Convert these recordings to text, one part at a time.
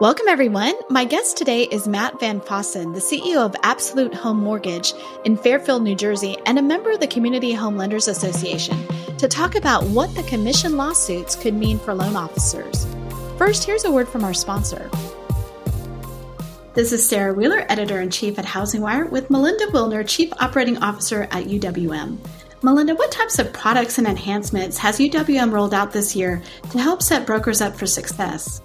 Welcome, everyone. My guest today is Matt VanFossen, the CEO of Absolute Home Mortgage in Fairfield, New Jersey, and a member of the Community Home Lenders Association, to talk about what the commission lawsuits could mean for loan officers. First, here's a word from our sponsor. This is Sarah Wheeler, editor in chief at HousingWire, with Melinda Wilner, chief operating officer at UWM. Melinda, what types of products and enhancements has UWM rolled out this year to help set brokers up for success?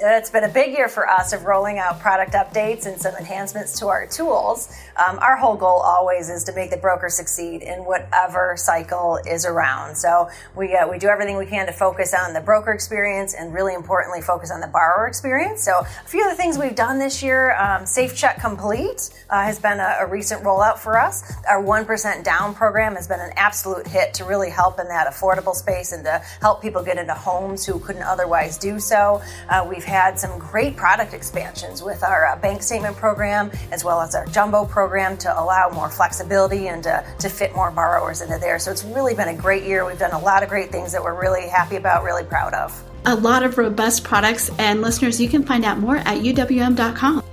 It's been a big year for us of rolling out product updates and some enhancements to our tools. Um, our whole goal always is to make the broker succeed in whatever cycle is around. So we uh, we do everything we can to focus on the broker experience and really importantly focus on the borrower experience. So a few of the things we've done this year, um, Safe Check Complete uh, has been a, a recent rollout for us. Our one percent down program has been an absolute hit to really help in that affordable space and to help people get into homes who couldn't otherwise do so. Uh, we've had some great product expansions with our uh, bank statement program as well as our jumbo program to allow more flexibility and to, to fit more borrowers into there. So it's really been a great year. We've done a lot of great things that we're really happy about, really proud of. A lot of robust products, and listeners, you can find out more at uwm.com.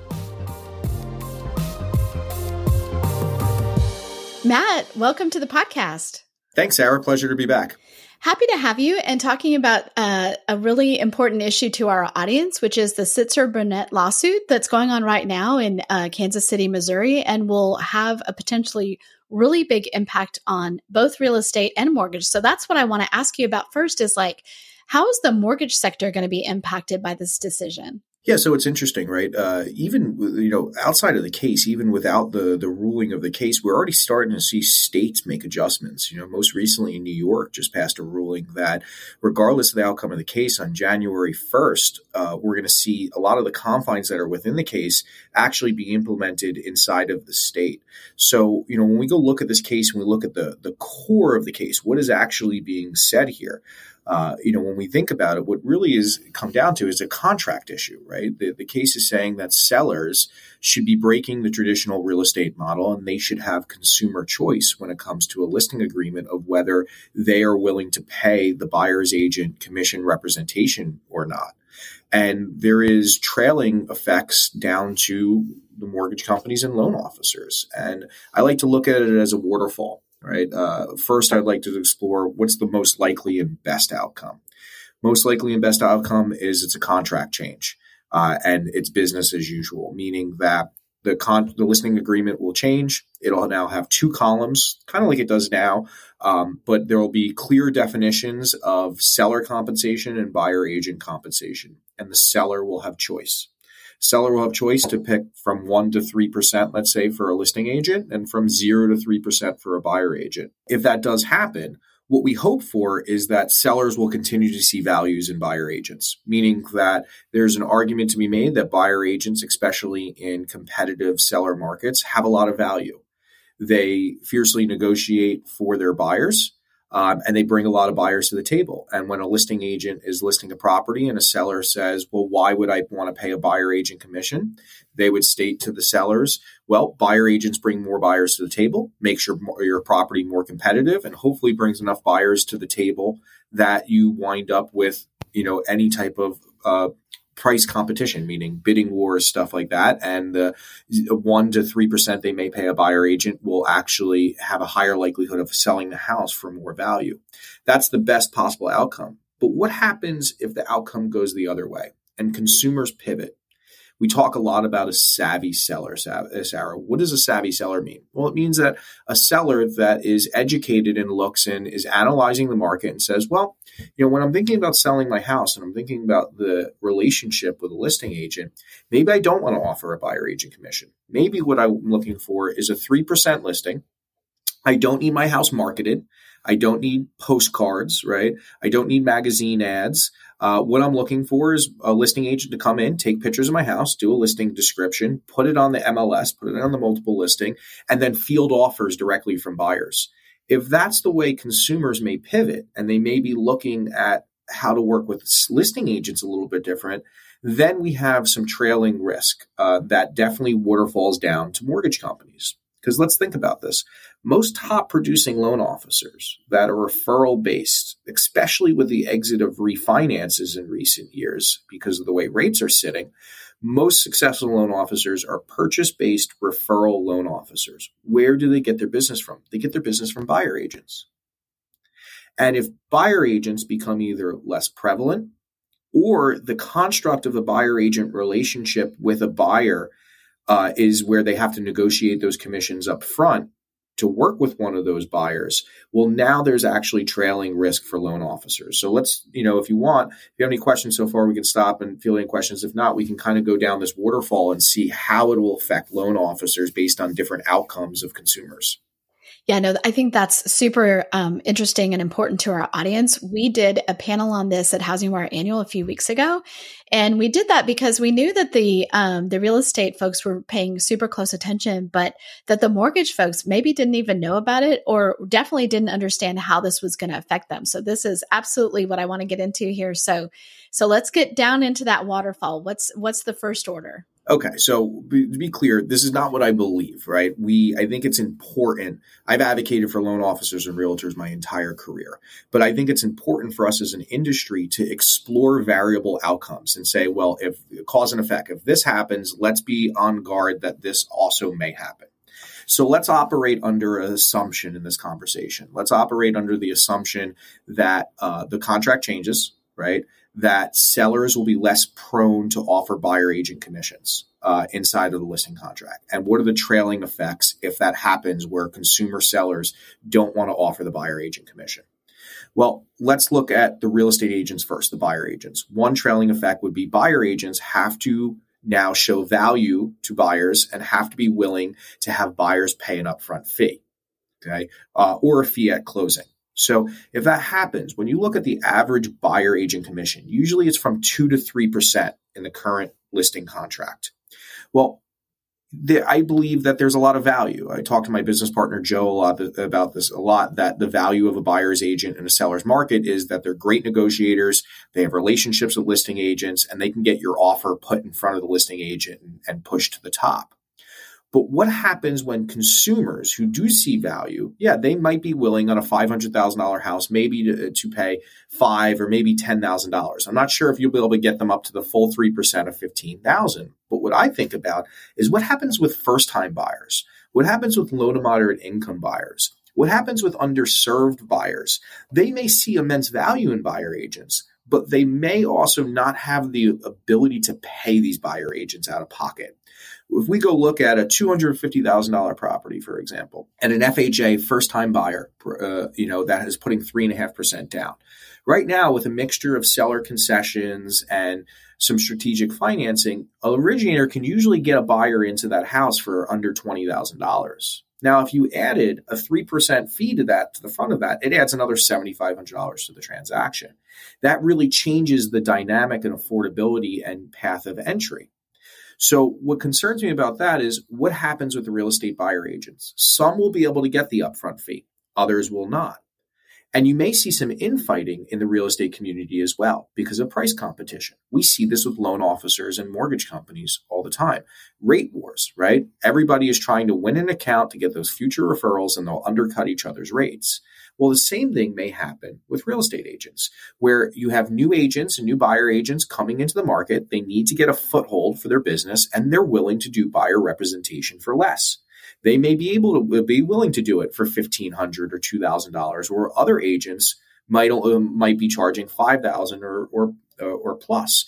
Matt, welcome to the podcast. Thanks, Sarah. Pleasure to be back. Happy to have you and talking about uh, a really important issue to our audience, which is the Sitzer Burnett lawsuit that's going on right now in uh, Kansas City, Missouri, and will have a potentially really big impact on both real estate and mortgage. So that's what I want to ask you about first is like, how is the mortgage sector going to be impacted by this decision? Yeah, so it's interesting, right? Uh, even you know, outside of the case, even without the the ruling of the case, we're already starting to see states make adjustments. You know, most recently in New York, just passed a ruling that, regardless of the outcome of the case, on January first, uh, we're going to see a lot of the confines that are within the case actually be implemented inside of the state. So, you know, when we go look at this case and we look at the the core of the case, what is actually being said here? Uh, you know, when we think about it, what really is come down to is a contract issue, right? The, the case is saying that sellers should be breaking the traditional real estate model and they should have consumer choice when it comes to a listing agreement of whether they are willing to pay the buyer's agent commission representation or not. And there is trailing effects down to the mortgage companies and loan officers. And I like to look at it as a waterfall right? Uh, first, I'd like to explore what's the most likely and best outcome. Most likely and best outcome is it's a contract change, uh, and it's business as usual, meaning that the con- the listing agreement will change. It'll now have two columns, kind of like it does now, um, but there will be clear definitions of seller compensation and buyer agent compensation, and the seller will have choice. Seller will have choice to pick from 1% to 3%, let's say, for a listing agent, and from 0 to 3% for a buyer agent. If that does happen, what we hope for is that sellers will continue to see values in buyer agents, meaning that there's an argument to be made that buyer agents, especially in competitive seller markets, have a lot of value. They fiercely negotiate for their buyers um, and they bring a lot of buyers to the table. And when a listing agent is listing a property and a seller says, well, why would I want to pay a buyer agent commission? They would state to the sellers, well, buyer agents bring more buyers to the table, makes your, your property more competitive, and hopefully brings enough buyers to the table that you wind up with, you know, any type of uh, price competition, meaning bidding wars, stuff like that. And the one to three percent they may pay a buyer agent will actually have a higher likelihood of selling the house for more value. That's the best possible outcome. But what happens if the outcome goes the other way and consumers pivot? We talk a lot about a savvy seller, uh, Sarah. What does a savvy seller mean? Well, it means that a seller that is educated and looks and is analyzing the market and says, well, you know, when I'm thinking about selling my house and I'm thinking about the relationship with a listing agent, maybe I don't want to offer a buyer agent commission. Maybe what I'm looking for is a 3% listing. I don't need my house marketed. I don't need postcards, right? I don't need magazine ads. Uh, what I'm looking for is a listing agent to come in, take pictures of my house, do a listing description, put it on the MLS, put it on the multiple listing, and then field offers directly from buyers. If that's the way consumers may pivot and they may be looking at how to work with listing agents a little bit different, then we have some trailing risk uh, that definitely waterfalls down to mortgage companies. Because let's think about this. Most top producing loan officers that are referral based, especially with the exit of refinances in recent years because of the way rates are sitting, most successful loan officers are purchase based referral loan officers. Where do they get their business from? They get their business from buyer agents. And if buyer agents become either less prevalent or the construct of a buyer agent relationship with a buyer uh, is where they have to negotiate those commissions up front to work with one of those buyers. Well, now there's actually trailing risk for loan officers. So let's, you know, if you want, if you have any questions so far, we can stop and field any questions. If not, we can kind of go down this waterfall and see how it will affect loan officers based on different outcomes of consumers. Yeah, no, I think that's super um, interesting and important to our audience. We did a panel on this at HousingWire Annual a few weeks ago, and we did that because we knew that the um, the real estate folks were paying super close attention, but that the mortgage folks maybe didn't even know about it or definitely didn't understand how this was going to affect them. So this is absolutely what I want to get into here. So so let's get down into that waterfall. What's what's the first order? Okay, so be, to be clear, this is not what I believe, right? We, I think it's important. I've advocated for loan officers and realtors my entire career, but I think it's important for us as an industry to explore variable outcomes and say, well, if cause and effect, if this happens, let's be on guard that this also may happen. So let's operate under an assumption in this conversation. Let's operate under the assumption that uh, the contract changes, right? That sellers will be less prone to offer buyer agent commissions uh, inside of the listing contract? And what are the trailing effects if that happens where consumer sellers don't want to offer the buyer agent commission? Well, let's look at the real estate agents first, the buyer agents. One trailing effect would be buyer agents have to now show value to buyers and have to be willing to have buyers pay an upfront fee, okay, uh, or a fee at closing. So if that happens, when you look at the average buyer agent commission, usually it's from 2 to 3% in the current listing contract. Well, the, I believe that there's a lot of value. I talked to my business partner Joe a lot about this a lot. That the value of a buyer's agent in a seller's market is that they're great negotiators. They have relationships with listing agents, and they can get your offer put in front of the listing agent and, and pushed to the top. But what happens when consumers who do see value, yeah, they might be willing on a $500,000 house maybe to, uh, to pay five or maybe $10,000. I'm not sure if you'll be able to get them up to the full 3% of 15,000. But what I think about is what happens with first time buyers? What happens with low to moderate income buyers? What happens with underserved buyers? They may see immense value in buyer agents, but they may also not have the ability to pay these buyer agents out of pocket. If we go look at a $250,000 property, for example, and an FHA first time buyer, uh, you know, that is putting 3.5% down. Right now, with a mixture of seller concessions and some strategic financing, an originator can usually get a buyer into that house for under $20,000. Now, if you added a 3% fee to that, to the front of that, it adds another $7,500 to the transaction. That really changes the dynamic and affordability and path of entry. So what concerns me about that is what happens with the real estate buyer agents. Some will be able to get the upfront fee, others will not. And you may see some infighting in the real estate community as well because of price competition. We see this with loan officers and mortgage companies all the time. Rate wars, right? Everybody is trying to win an account to get those future referrals and they'll undercut each other's rates. Well, the same thing may happen with real estate agents, where you have new agents and new buyer agents coming into the market. They need to get a foothold for their business and they're willing to do buyer representation for less. They may be able to be willing to do it for 1,500 or $2,000, or other agents might, uh, might be charging 5000 or, or, uh, or plus.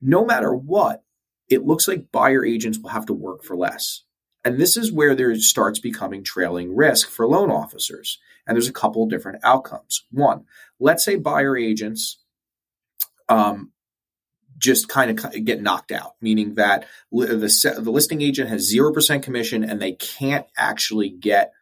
No matter what, it looks like buyer agents will have to work for less. And this is where there starts becoming trailing risk for loan officers. And there's a couple different outcomes. One, let's say buyer agents um, just kind of get knocked out, meaning that the, the listing agent has 0% commission and they can't actually get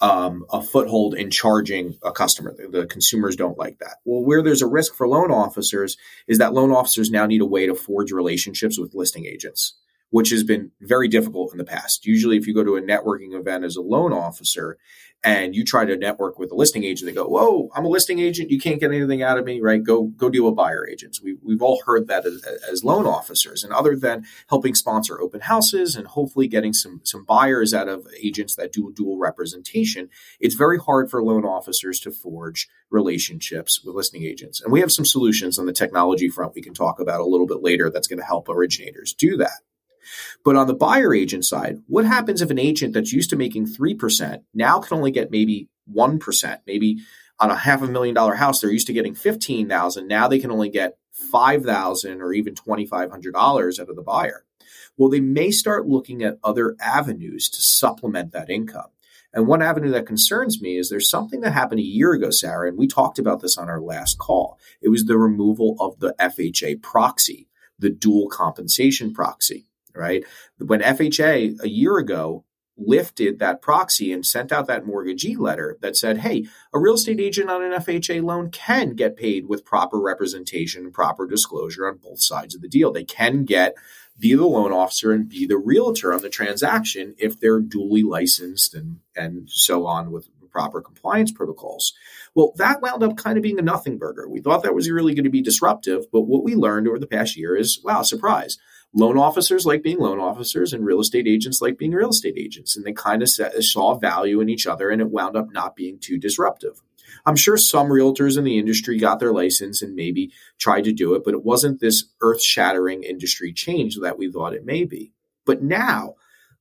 um, a foothold in charging a customer. The, the, consumers don't like that. Well, where there's a risk for loan officers is that loan officers now need a way to forge relationships with listing agents which has been very difficult in the past. Usually, if you go to a networking event as a loan officer and you try to network with a listing agent, they go, "Whoa, I'm a listing agent. You can't get anything out of me, right? Go go deal with buyer agents." We, we've all heard that as, as loan officers, and other than helping sponsor open houses and hopefully getting some some buyers out of agents that do dual representation, it's very hard for loan officers to forge relationships with listing agents. And we have some solutions on the technology front we can talk about a little bit later that's going to help originators do that. But on the buyer agent side, what happens if an agent that's used to making 3% now can only get maybe 1%? Maybe on a half a million dollar house, they're used to getting 15,000. Now they can only get 5,000 or even $2,500 out of the buyer. Well, they may start looking at other avenues to supplement that income. And one avenue that concerns me is there's something that happened a year ago, Sarah, and we talked about this on our last call. It was the removal of the FHA proxy, the dual compensation proxy right? When FHA a year ago lifted that proxy and sent out that mortgagee letter that said, hey, a real estate agent on an FHA loan can get paid with proper representation and proper disclosure on both sides of the deal. They can get be the loan officer and be the realtor on the transaction if they're duly licensed and and so on with proper compliance protocols. Well, that wound up kind of being a nothing burger. We thought that was really going to be disruptive, but what we learned over the past year is, wow, surprise loan officers like being loan officers and real estate agents like being real estate agents. And they kind of saw value in each other and it wound up not being too disruptive. I'm sure some realtors in the industry got their license and maybe tried to do it, but it wasn't this earth shattering industry change that we thought it may be. But now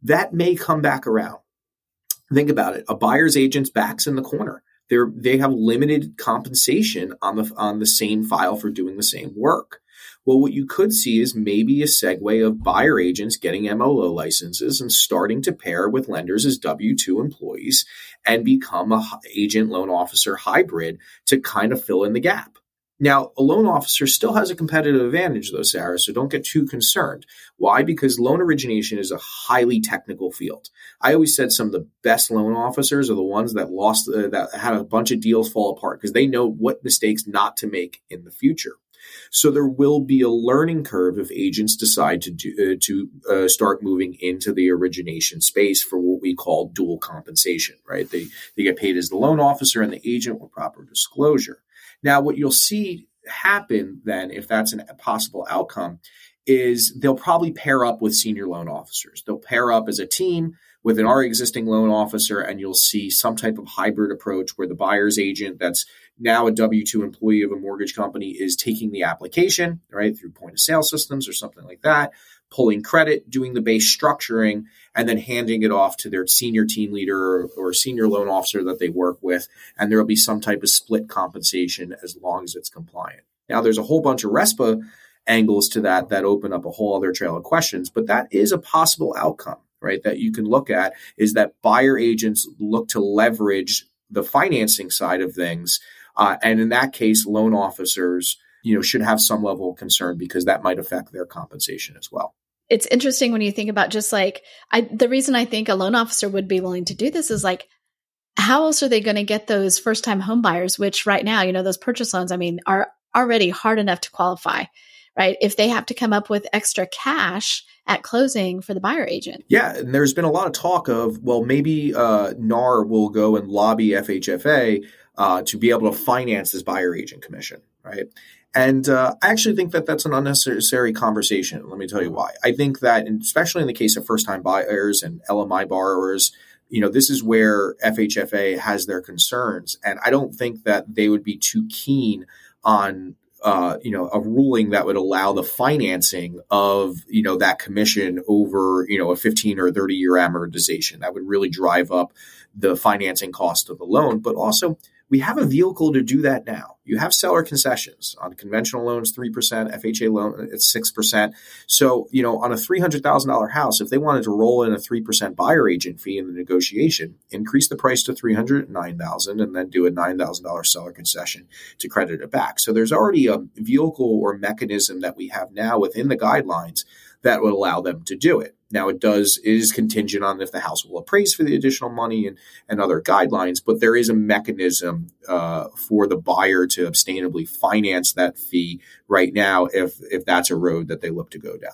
that may come back around. Think about it. A buyer's agent's back's in the corner. They're, they have limited compensation on the, on the same file for doing the same work. Well, what you could see is maybe a segue of buyer agents getting MLO licenses and starting to pair with lenders as W 2 employees and become a agent loan officer hybrid to kind of fill in the gap. Now, a loan officer still has a competitive advantage, though, Sarah, so don't get too concerned. Why? Because loan origination is a highly technical field. I always said some of the best loan officers are the ones that lost, uh, that had a bunch of deals fall apart because they know what mistakes not to make in the future. So there will be a learning curve if agents decide to do, uh, to uh, start moving into the origination space for what we call dual compensation. Right? They they get paid as the loan officer and the agent with proper disclosure. Now, what you'll see happen then, if that's a possible outcome, is they'll probably pair up with senior loan officers. They'll pair up as a team with an already existing loan officer, and you'll see some type of hybrid approach where the buyer's agent that's now a W 2 employee of a mortgage company is taking the application, right, through point of sale systems or something like that, pulling credit, doing the base structuring, and then handing it off to their senior team leader or, or senior loan officer that they work with. And there will be some type of split compensation as long as it's compliant. Now, there's a whole bunch of RESPA angles to that that open up a whole other trail of questions, but that is a possible outcome right that you can look at is that buyer agents look to leverage the financing side of things uh, and in that case, loan officers, you know, should have some level of concern because that might affect their compensation as well. It's interesting when you think about just like I, the reason I think a loan officer would be willing to do this is like, how else are they going to get those first time home buyers, which right now, you know, those purchase loans, I mean, are already hard enough to qualify, right? If they have to come up with extra cash at closing for the buyer agent. Yeah, and there's been a lot of talk of, well, maybe uh, NAR will go and lobby FHFA uh, to be able to finance this buyer agent commission, right? And uh, I actually think that that's an unnecessary conversation. Let me tell you why. I think that, especially in the case of first time buyers and LMI borrowers, you know, this is where FHFA has their concerns. And I don't think that they would be too keen on uh, you know, a ruling that would allow the financing of, you know, that commission over, you know, a 15 or 30 year amortization. That would really drive up the financing cost of the loan, but also we have a vehicle to do that now. You have seller concessions on conventional loans, 3%, FHA loan, it's 6%. So, you know, on a $300,000 house, if they wanted to roll in a 3% buyer agent fee in the negotiation, increase the price to 309,000 and then do a $9,000 seller concession to credit it back. So there's already a vehicle or mechanism that we have now within the guidelines that would allow them to do it. Now it does it is contingent on if the house will appraise for the additional money and, and other guidelines, but there is a mechanism uh, for the buyer to abstainably finance that fee right now if if that's a road that they look to go down.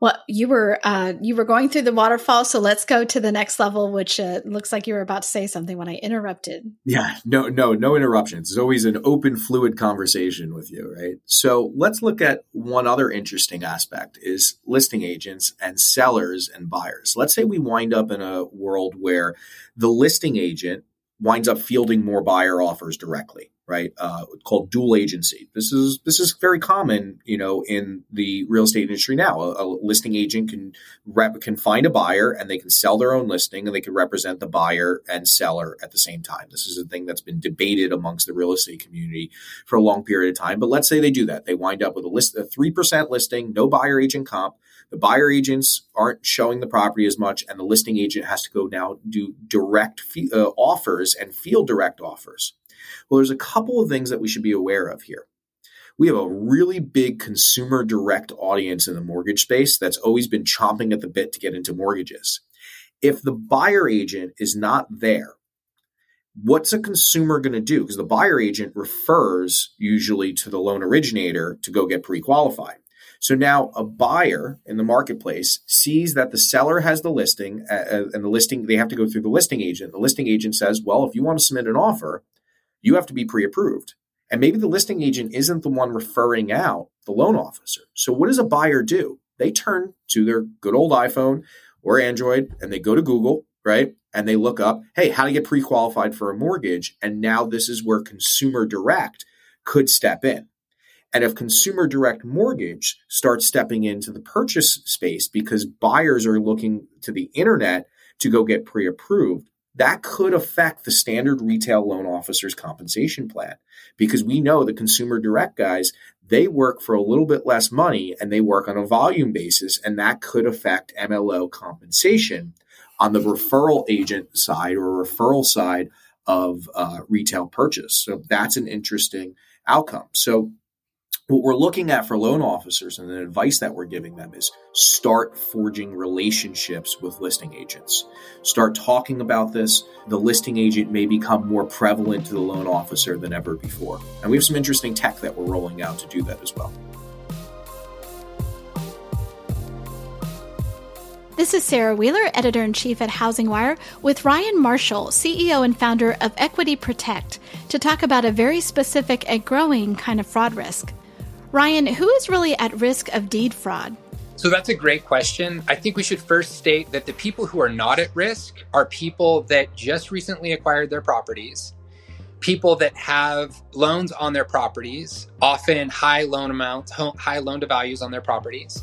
Well, you were uh, you were going through the waterfall, so let's go to the next level, which uh, looks like you were about to say something when I interrupted. Yeah, no, no, no interruptions. It's always an open, fluid conversation with you, right? So let's look at one other interesting aspect: is listing agents and sellers and buyers. Let's say we wind up in a world where the listing agent winds up fielding more buyer offers directly right? Uh, called dual agency. This is this is very common, you know, in the real estate industry now. A, a, listing agent can rep can find a buyer and they can sell their own listing and they can represent the buyer and seller at the same time. This is a thing that's been debated amongst the real estate community for a long period of time. But let's say they do that. They wind up with a list a three percent listing, no buyer agent comp. The buyer agents aren't showing the property as much, and the listing agent has to go now do direct fee, uh, offers and field direct offers. Well, there's a couple of things that we should be aware of here. We have a really big consumer direct audience in the mortgage space that's always been chomping at the bit to get into mortgages. If the buyer agent is not there, what's a consumer going to do? Because the buyer agent refers usually to the loan originator to go get pre qualified. So now a buyer in the marketplace sees that the seller has the listing uh, uh, and the listing, they have to go through the listing agent. The listing agent says, well, if you want to submit an offer, you have to be pre approved. And maybe the listing agent isn't the one referring out the loan officer. So what does a buyer do? They turn to their good old iPhone or Android and they go to Google, right? And they look up, hey, how to get pre qualified for a mortgage. And now this is where consumer direct could step in. And if consumer direct mortgage starts stepping into the purchase space because buyers are looking to the internet to go get pre approved, that could affect the standard retail loan officer's compensation plan because we know the consumer direct guys they work for a little bit less money and they work on a volume basis and that could affect MLO compensation on the referral agent side or referral side of uh, retail purchase. So that's an interesting outcome. So what we're looking at for loan officers and the advice that we're giving them is start forging relationships with listing agents. Start talking about this. The listing agent may become more prevalent to the loan officer than ever before. And we have some interesting tech that we're rolling out to do that as well. This is Sarah Wheeler, editor in chief at HousingWire, with Ryan Marshall, CEO and founder of Equity Protect, to talk about a very specific and growing kind of fraud risk. Ryan, who is really at risk of deed fraud? So that's a great question. I think we should first state that the people who are not at risk are people that just recently acquired their properties, people that have loans on their properties, often high loan amounts, high loan to values on their properties.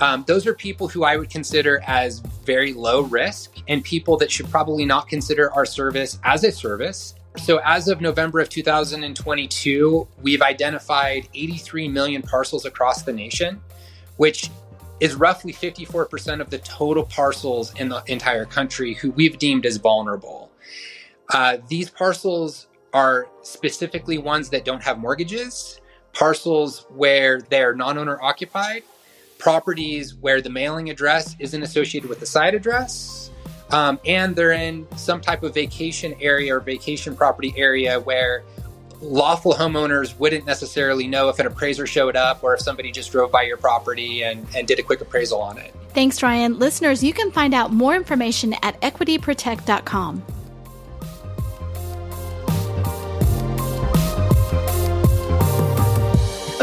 Um, those are people who I would consider as very low risk and people that should probably not consider our service as a service so, as of November of 2022, we've identified 83 million parcels across the nation, which is roughly 54% of the total parcels in the entire country who we've deemed as vulnerable. Uh, these parcels are specifically ones that don't have mortgages, parcels where they're non owner occupied, properties where the mailing address isn't associated with the site address, um, and they're in some type of vacation area or vacation property area where lawful homeowners wouldn't necessarily know if an appraiser showed up or if somebody just drove by your property and, and did a quick appraisal on it. Thanks, Ryan. Listeners, you can find out more information at equityprotect.com.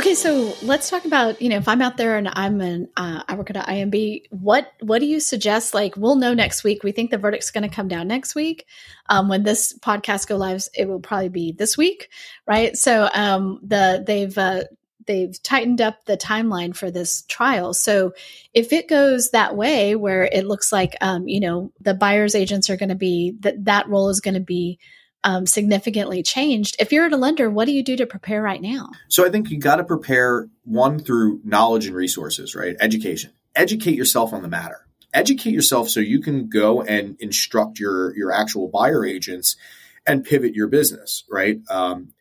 Okay, so let's talk about you know if I'm out there and I'm an uh, I work at an IMB, what what do you suggest? Like we'll know next week. We think the verdict's going to come down next week. Um, when this podcast go live, it will probably be this week, right? So um, the they've uh, they've tightened up the timeline for this trial. So if it goes that way, where it looks like um, you know the buyers agents are going to be that that role is going to be um, significantly changed. If you're at a lender, what do you do to prepare right now? So I think you got to prepare one through knowledge and resources, right? Education. Educate yourself on the matter. Educate yourself so you can go and instruct your your actual buyer agents and pivot your business, right? Um,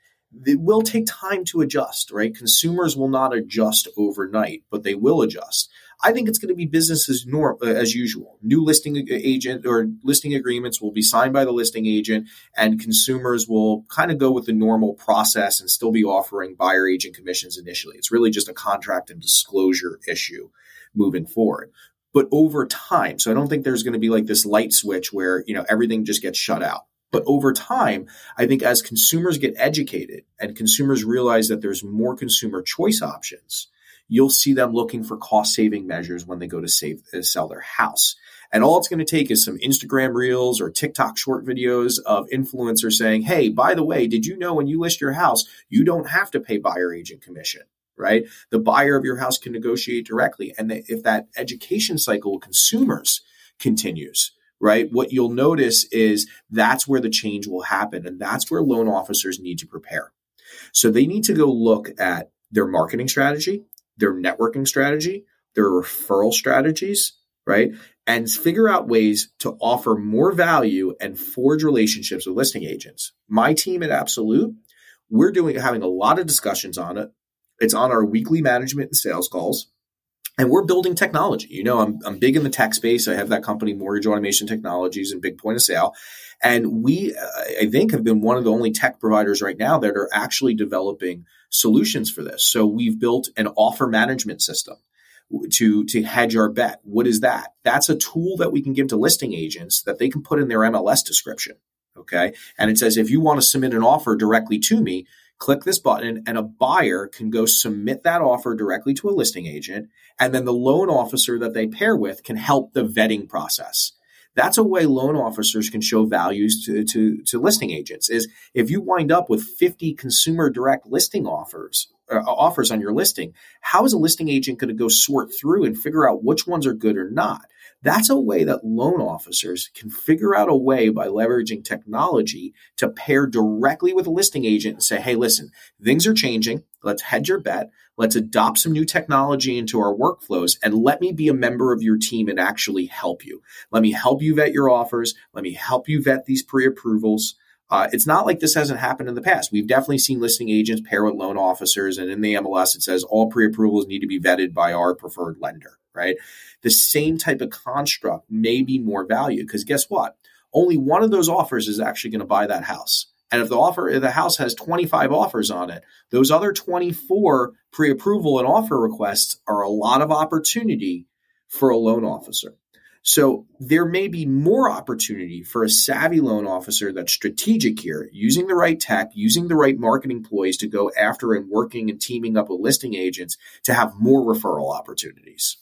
it will take time to adjust, right? Consumers will not adjust overnight, but they will adjust. I think it's going to be business as norm uh, as usual. New listing agent or listing agreements will be signed by the listing agent, and consumers will kind of go with the normal process and still be offering buyer agent commissions initially. It's really just a contract and disclosure issue moving forward. But over time, so I don't think there's going to be like this light switch where you know everything just gets shut out. But over time, I think as consumers get educated and consumers realize that there's more consumer choice options, you'll see them looking for cost saving measures when they go to save uh, sell their house. And all it's going to take is some Instagram reels or TikTok short videos of influencers saying, Hey, by the way, did you know when you list your house, you don't have to pay buyer agent commission, right? The buyer of your house can negotiate directly. And if that education cycle with consumers continues, right? What you'll notice is that's where the change will happen. And that's where loan officers need to prepare. So they need to go look at their marketing strategy, their networking strategy, their referral strategies, right? And figure out ways to offer more value and forge relationships with listing agents. My team at Absolute, we're doing having a lot of discussions on it. It's on our weekly management and sales calls. And we're building technology. You know, I'm, I'm big in the tech space. I have that company, Mortgage Automation Technologies, and big point of sale. And we, I think, have been one of the only tech providers right now that are actually developing solutions for this. So we've built an offer management system to to hedge our bet. What is that? That's a tool that we can give to listing agents that they can put in their MLS description. Okay. And it says if you want to submit an offer directly to me, click this button and a buyer can go submit that offer directly to a listing agent. And then the loan officer that they pair with can help the vetting process. That's a way loan officers can show values to, to, to listing agents is if you wind up with 50 consumer direct listing offers, uh, offers on your listing, how is a listing agent going to go sort through and figure out which ones are good or not? That's a way that loan officers can figure out a way by leveraging technology to pair directly with a listing agent and say, hey, listen, things are changing. Let's hedge your bet. Let's adopt some new technology into our workflows and let me be a member of your team and actually help you. Let me help you vet your offers. Let me help you vet these pre approvals. Uh, it's not like this hasn't happened in the past. We've definitely seen listing agents pair with loan officers, and in the MLS, it says all pre approvals need to be vetted by our preferred lender, right? The same type of construct may be more value because guess what? Only one of those offers is actually going to buy that house. And if the offer, if the house has 25 offers on it, those other 24 pre approval and offer requests are a lot of opportunity for a loan officer. So there may be more opportunity for a savvy loan officer that's strategic here, using the right tech, using the right marketing ploys to go after and working and teaming up with listing agents to have more referral opportunities.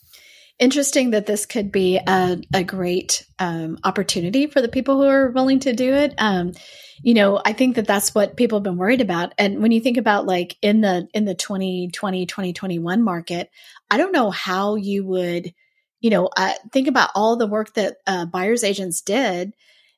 Interesting that this could be a, a great um, opportunity for the people who are willing to do it. Um, you know, I think that that's what people have been worried about. And when you think about like in the in the 2020 2021 market, I don't know how you would – you know, uh, think about all the work that uh, buyers agents did.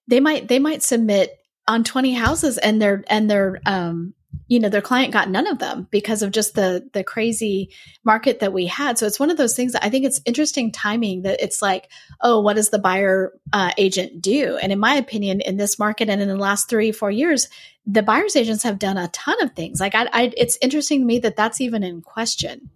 They might they might submit on 20 houses and their and their um, you know their client got none of them because of just the the crazy market that we had. So it's one of those things that i think it's interesting timing that it's like oh what does the buyer uh, agent do? And in my opinion in this market and in the last three four years the buyers agents have done a ton of things. Like I, I it's interesting to me that that's even in question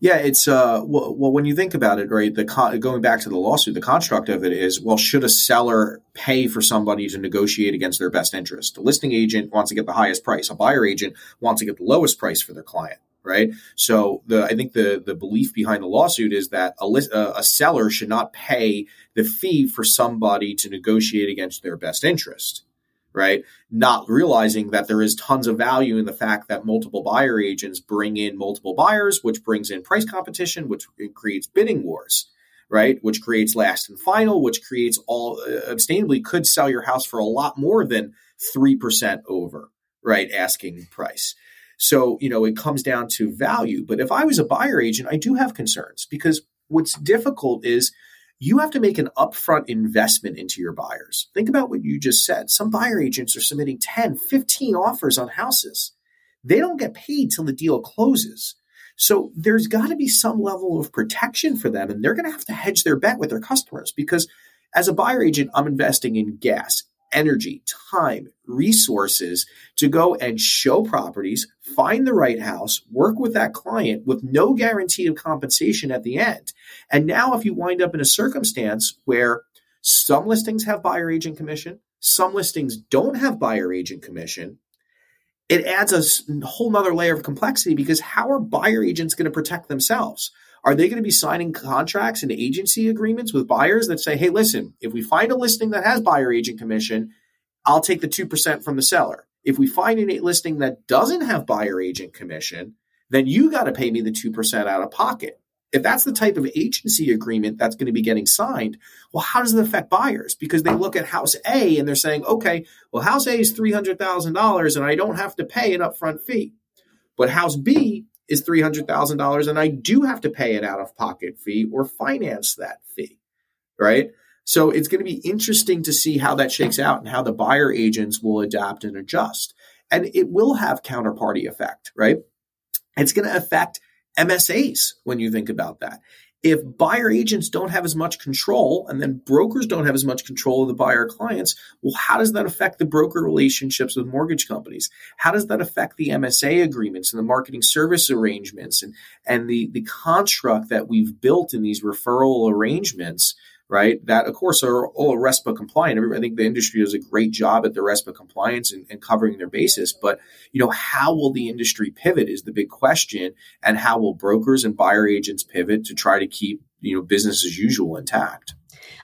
yeah, it's uh well, well when you think about it, right? The con- going back to the lawsuit, the construct of it is well, should a seller pay for somebody to negotiate against their best interest? The listing agent wants to get the highest price. A buyer agent wants to get the lowest price for their client, right? So the I think the the belief behind the lawsuit is that a list, uh, a seller should not pay the fee for somebody to negotiate against their best interest right? Not realizing that there is tons of value in the fact that multiple buyer agents bring in multiple buyers, which brings in price competition, which creates bidding wars, right? Which creates last and final, which creates all uh, abstainably could sell your house for a lot more than 3% over, right? Asking price. So, you know, it comes down to value. But if I was a buyer agent, I do have concerns because what's difficult is you have to make an upfront investment into your buyers. Think about what you just said. Some buyer agents are submitting 10, 15 offers on houses. They don't get paid till the deal closes. So there's got to be some level of protection for them, and they're going to have to hedge their bet with their customers because as a buyer agent, I'm investing in gas energy, time, resources to go and show properties, find the right house, work with that client with no guarantee of compensation at the end. And now, if you wind up in a circumstance where some listings have buyer agent commission, some listings don't have buyer agent commission, it adds a whole nother layer of complexity because how are buyer agents going to protect themselves? Are they going to be signing contracts and agency agreements with buyers that say, hey, listen, if we find a listing that has buyer agent commission, I'll take the 2% from the seller. If we find a listing that doesn't have buyer agent commission, then you got to pay me the 2% out of pocket. If that's the type of agency agreement that's going to be getting signed, well, how does it affect buyers? Because they look at house A and they're saying, okay, well, house A is $300,000 and I don't have to pay an upfront fee. But house B is $300,000 and I do have to pay an out of pocket fee or finance that fee, right? So it's going to be interesting to see how that shakes out and how the buyer agents will adapt and adjust. And it will have counterparty effect, right? It's going to affect MSAs when you think about that if buyer agents don't have as much control and then brokers don't have as much control of the buyer clients, well, how does that affect the broker relationships with mortgage companies? How does that affect the MSA agreements and the marketing service arrangements and, and the, the construct that we've built in these referral arrangements right? That, of course, are all RESPA compliant. I think the industry does a great job at the RESPA compliance and, and, covering their basis. But, you know, how will the industry pivot is the big question. And how will brokers and buyer agents pivot to try to keep, you know, business as usual intact?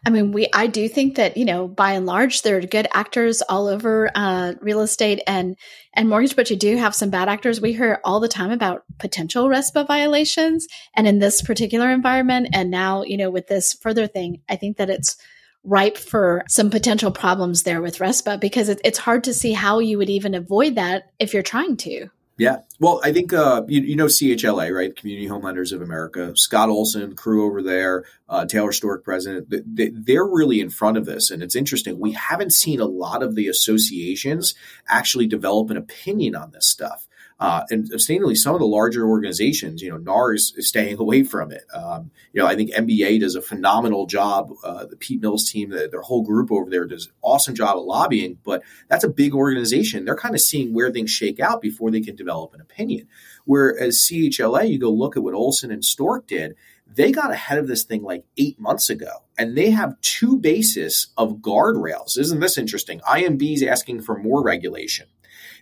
I mean, we I do think that you know, by and large, there are good actors all over uh, real estate and and mortgage, but you do have some bad actors. We hear all the time about potential RESPA violations, and in this particular environment, and now you know, with this further thing, I think that it's ripe for some potential problems there with RESPA because it, it's hard to see how you would even avoid that if you're trying to. Yeah. Well, I think uh, you, you, know CHLA, right? Community Home Lenders of America. Scott Olson, crew over there, uh, Taylor Stork, president. They, are really in front of this, and it's interesting. We haven't seen a lot of the associations actually develop an opinion on this stuff. Uh, and sustainably, some of the larger organizations, you know, NARS is staying away from it. Um, you know, I think MBA does a phenomenal job. Uh, the Pete Mills team, the, their whole group over there does an awesome job of lobbying, but that's a big organization. They're kind of seeing where things shake out before they can develop an opinion. Whereas CHLA, you go look at what Olson and Stork did, they got ahead of this thing like eight months ago, and they have two bases of guardrails. Isn't this interesting? IMB is asking for more regulation.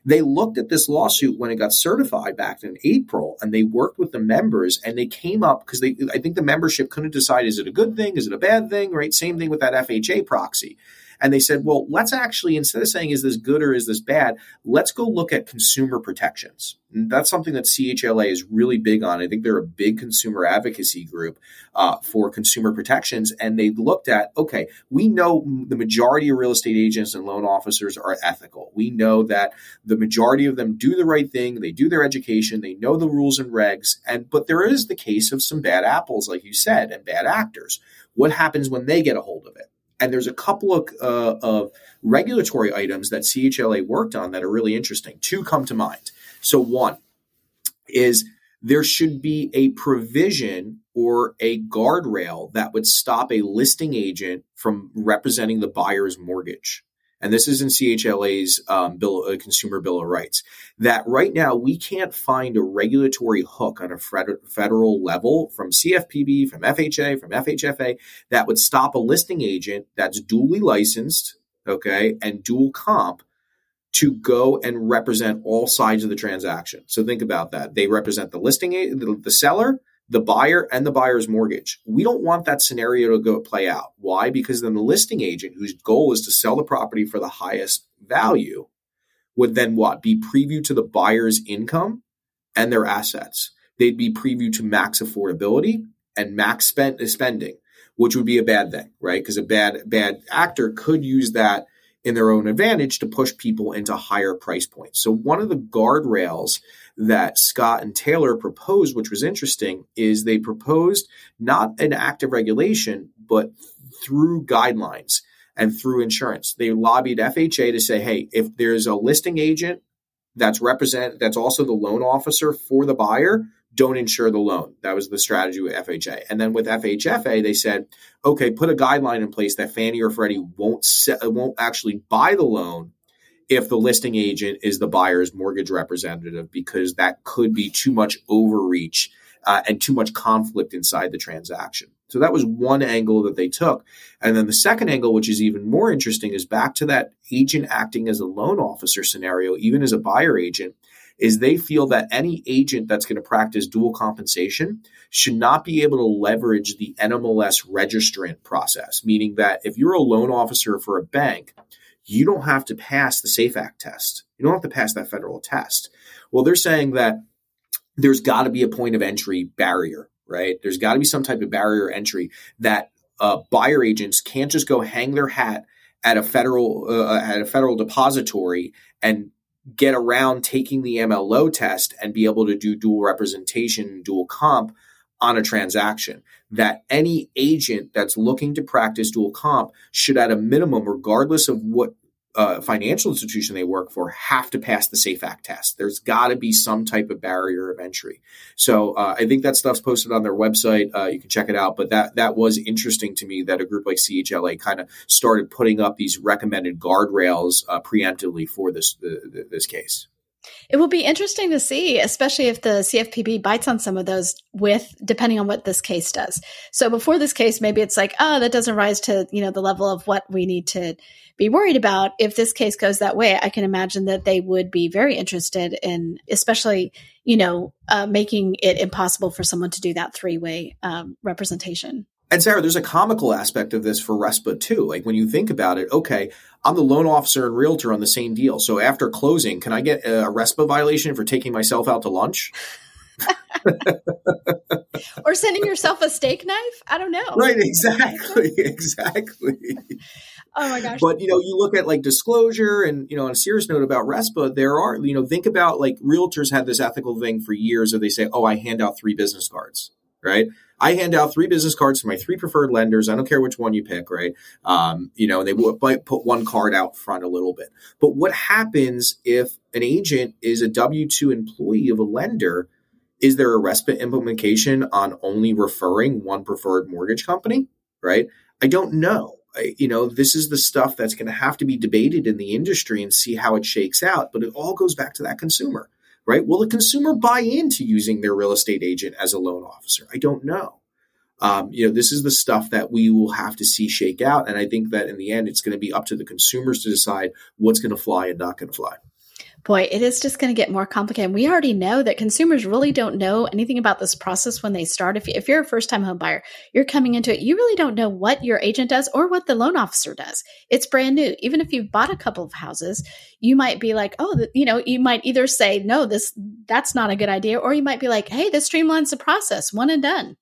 They looked at this lawsuit when it got certified back in April and they worked with the members and they came up because they I think the membership couldn't decide is it a good thing, is it a bad thing, right? Same thing with that FHA proxy. And they said, well, let's actually, instead of saying, is this good or is this bad, let's go look at consumer protections. And that's something that CHLA is really big on. I think they're a big consumer advocacy group uh, for consumer protections. And they looked at, okay, we know the majority of real estate agents and loan officers are ethical. We know that the majority of them do the right thing. They do their education. They know the rules and regs. And, but there is the case of some bad apples, like you said, and bad actors. What happens when they get a hold of it? And there's a couple of, uh, of regulatory items that CHLA worked on that are really interesting. Two come to mind. So, one is there should be a provision or a guardrail that would stop a listing agent from representing the buyer's mortgage and this is in CHLA's um, bill, uh, Consumer Bill of Rights, that right now we can't find a regulatory hook on a federal level from CFPB, from FHA, from FHFA that would stop a listing agent that's duly licensed, okay, and dual comp to go and represent all sides of the transaction. So think about that. They represent the listing, the, the seller, the buyer and the buyer's mortgage. We don't want that scenario to go play out. Why? Because then the listing agent, whose goal is to sell the property for the highest value, would then what? Be preview to the buyer's income and their assets. They'd be preview to max affordability and max spend, spending, which would be a bad thing, right? Because a bad bad actor could use that in their own advantage to push people into higher price points. So one of the guardrails that Scott and Taylor proposed, which was interesting, is they proposed not an active regulation, but through guidelines and through insurance. They lobbied FHA to say, hey, if there's a listing agent that's represent that's also the loan officer for the buyer, don't insure the loan. That was the strategy with FHA. And then with FHFA, they said, okay, put a guideline in place that Fannie or Freddie won't won't actually buy the loan if the listing agent is the buyer's mortgage representative because that could be too much overreach uh, and too much conflict inside the transaction. So that was one angle that they took. And then the second angle, which is even more interesting, is back to that agent acting as a loan officer scenario, even as a buyer agent is they feel that any agent that's going to practice dual compensation should not be able to leverage the NMLS registrant process, meaning that if you're a loan officer for a bank, you don't have to pass the SAFE Act test. You don't have to pass that federal test. Well, they're saying that there's got to be a point of entry barrier, right? There's got to be some type of barrier entry that uh, buyer agents can't just go hang their hat at a federal uh, at a federal depository and get around taking the MLO test and be able to do dual representation, dual comp on a transaction. That any agent that's looking to practice dual comp should, at a minimum, regardless of what uh, financial institution they work for have to pass the Safe Act test. There's got to be some type of barrier of entry. So uh, I think that stuff's posted on their website. Uh, you can check it out. But that that was interesting to me that a group like CHLA kind of started putting up these recommended guardrails uh, preemptively for this this case. It will be interesting to see, especially if the CFPB bites on some of those with depending on what this case does. So before this case, maybe it's like, oh, that doesn't rise to, you know, the level of what we need to be worried about. If this case goes that way, I can imagine that they would be very interested in, especially, you know, uh, making it impossible for someone to do that three way um, representation. And Sarah, there's a comical aspect of this for RESPA too. Like when you think about it, okay, I'm the loan officer and realtor on the same deal. So after closing, can I get a RESPA violation for taking myself out to lunch? or sending yourself a steak knife? I don't know. Right, exactly. Exactly. Oh my gosh. But you know, you look at like disclosure and you know, on a serious note about RESPA, there are, you know, think about like realtors had this ethical thing for years where they say, Oh, I hand out three business cards, right? I hand out three business cards to my three preferred lenders. I don't care which one you pick, right? Um, you know, they might put one card out front a little bit. But what happens if an agent is a W 2 employee of a lender? Is there a RESPA implementation on only referring one preferred mortgage company, right? I don't know. You know, this is the stuff that's going to have to be debated in the industry and see how it shakes out. But it all goes back to that consumer right? Will the consumer buy into using their real estate agent as a loan officer? I don't know. Um, you know, this is the stuff that we will have to see shake out. And I think that in the end, it's going to be up to the consumers to decide what's going to fly and not going to fly boy, it is just going to get more complicated. We already know that consumers really don't know anything about this process when they start. If, if you're a first time home buyer, you're coming into it, you really don't know what your agent does or what the loan officer does. It's brand new. Even if you've bought a couple of houses, you might be like, oh, you know, you might either say, no, this, that's not a good idea. Or you might be like, hey, this streamlines the process, one and done.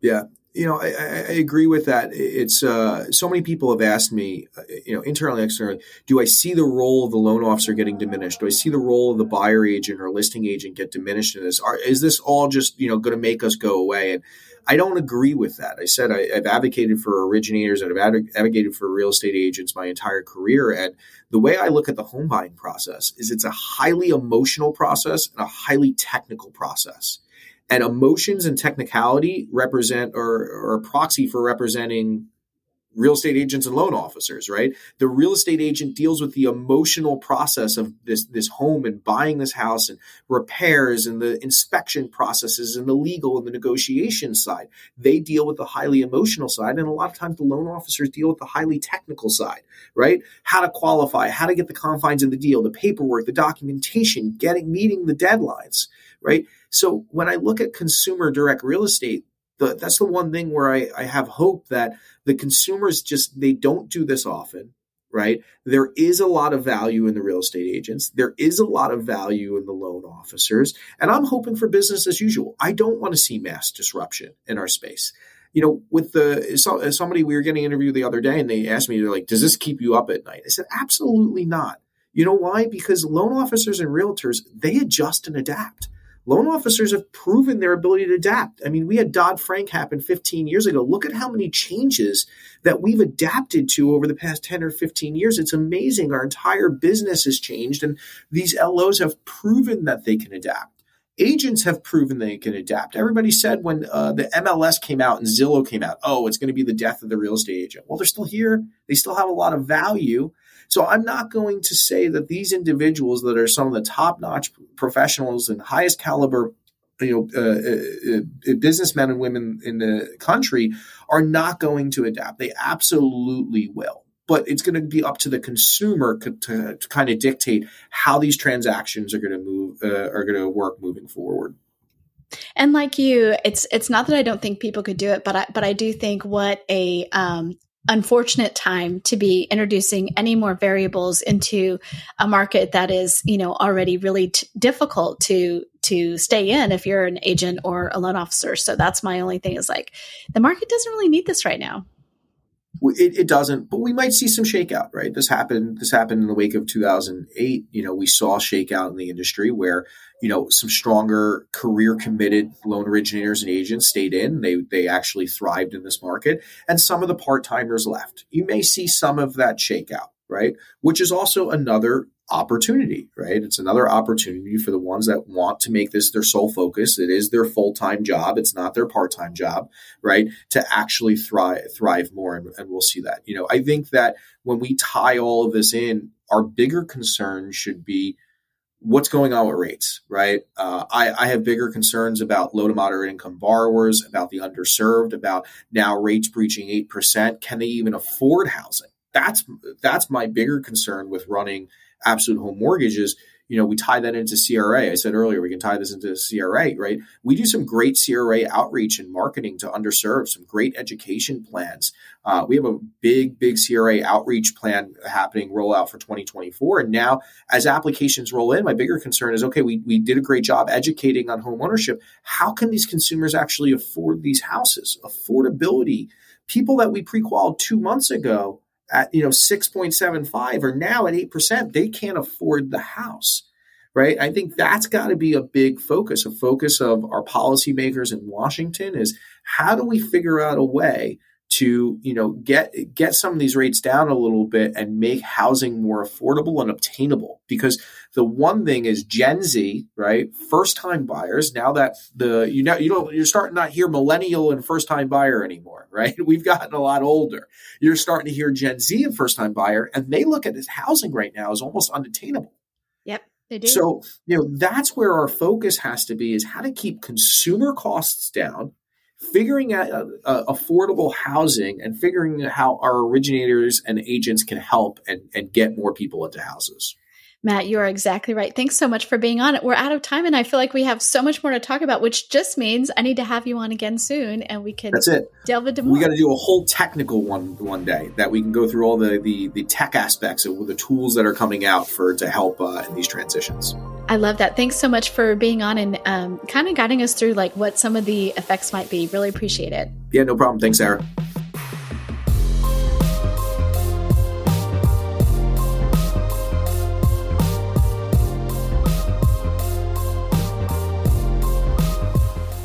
Yeah you know, I, I, agree with that. It's uh, so many people have asked me, uh, you know, internally, externally, do I see the role of the loan officer getting diminished? Do I see the role of the buyer agent or listing agent get diminished in this? Are, is this all just you know going to make us go away? And I don't agree with that. I said I, have advocated for originators and I've advocated for real estate agents my entire career. And the way I look at the home buying process is it's a highly emotional process and a highly technical process and emotions and technicality represent or, or a proxy for representing real estate agents and loan officers, right? The real estate agent deals with the emotional process of this this home and buying this house and repairs and the inspection processes and the legal and the negotiation side. They deal with the highly emotional side and a lot of times the loan officers deal with the highly technical side, right? How to qualify, how to get the confines of the deal, the paperwork, the documentation, getting meeting the deadlines, right? So when I look at consumer direct real estate, the, that's the one thing where I, I have hope that the consumers just they don't do this often right? There is a lot of value in the real estate agents. There is a lot of value in the loan officers. And i'm hoping for business as usual. I don't want to see mass disruption in our space. You know with the so, somebody we were getting interviewed the other day and they asked me they're like does this keep you up at night? I said absolutely not. You know why? Because loan officers and realtors they adjust and adapt loan officers have proven their ability to adapt. I mean, we had Dodd Frank happen 15 years ago. Look at how many changes that we've adapted to over the past 10 or 15 years. It's amazing. Our entire business has changed, and these LOs have proven that they can adapt. agents have proven they can adapt. Everybody said when uh, the MLS came out and Zillow came out, oh, it's going to be the death of the real estate agent. Well, they're still here. They still have a lot of value. So I'm not going to say that these individuals that are some of the top notch professionals and highest caliber you know, uh, uh, uh, businessmen and women in the country are not going to adapt. They absolutely will. But it's going to be up to the consumer to, to, to kind of dictate how these transactions are going to move, uh, are going to work moving forward. And like you, it's it's not that I don't think people could do it, but I but I do think what a um, unfortunate time to be introducing any more variables into a market that is you know already really t- difficult to to stay in if you're an agent or a loan officer. So that's my only thing is like the market doesn't really need this right now it, it, doesn't, but we might see some shakeout, right? This happened. This happened in the wake of 2008. You know, we saw shakeout in the industry where you know some stronger career committed loan originators and agents stayed in. They they actually thrived in this market, and some of the part timers left. You may see some of that shakeout, right? Which is also another opportunity, right? It's another opportunity for the ones that want to make this their sole focus. It is their full time job. It's not their part time job, right? To actually thrive, thrive more. And, and, we'll see that. You know, I think that when we tie all of this in, our bigger concern should be what's going on with rates, right? Uh, I, I have bigger concerns about low to moderate income borrowers, about the underserved, about now rates breaching 8%. Can they even afford housing? That's, that's my bigger concern with running Absolute Home Mortgages, you know, we tie that into CRA. I said earlier, we can tie this into CRA, right? We do some great CRA outreach and marketing to underserved, some great education plans. Uh, we have a big, big CRA outreach plan happening rollout for 2024. And now, as applications roll in, my bigger concern is okay, we, we did a great job educating on home ownership. How can these consumers actually afford these houses? Affordability. People that we pre-qualified two months ago at you know 6.75 or now at 8% they can't afford the house right? I think that's got to be a big focus a focus of our policymakers in washington is how do we figure out a way to you know get get some of these rates down a little bit and make housing more affordable and obtainable? Because the one thing is gen z right? First time buyers. Now that the you know you don't you're starting not hear millennial and first time buyer anymore right? We've gotten a lot older. You're starting to hear gen z and first time buyer and they look at this housing right now as almost unattainable. Yep they do. So, you know, that's where our focus has to be is how to keep consumer costs down, figuring out uh, uh, affordable housing and figuring out how our originators and agents can help and, and get more people into houses. Matt, you are exactly right. Thanks so much for being on it. We're out of time, and I feel like we have so much more to talk about, which just means I need to have you on again soon, and we can. That's it. Delve into more. We got to do a whole technical one one day that we can go through all the the, the tech aspects of the tools that are coming out for to help uh, in these transitions. I love that. Thanks so much for being on and um, kind of guiding us through like what some of the effects might be. Really appreciate it. Yeah, no problem. Thanks, Sarah.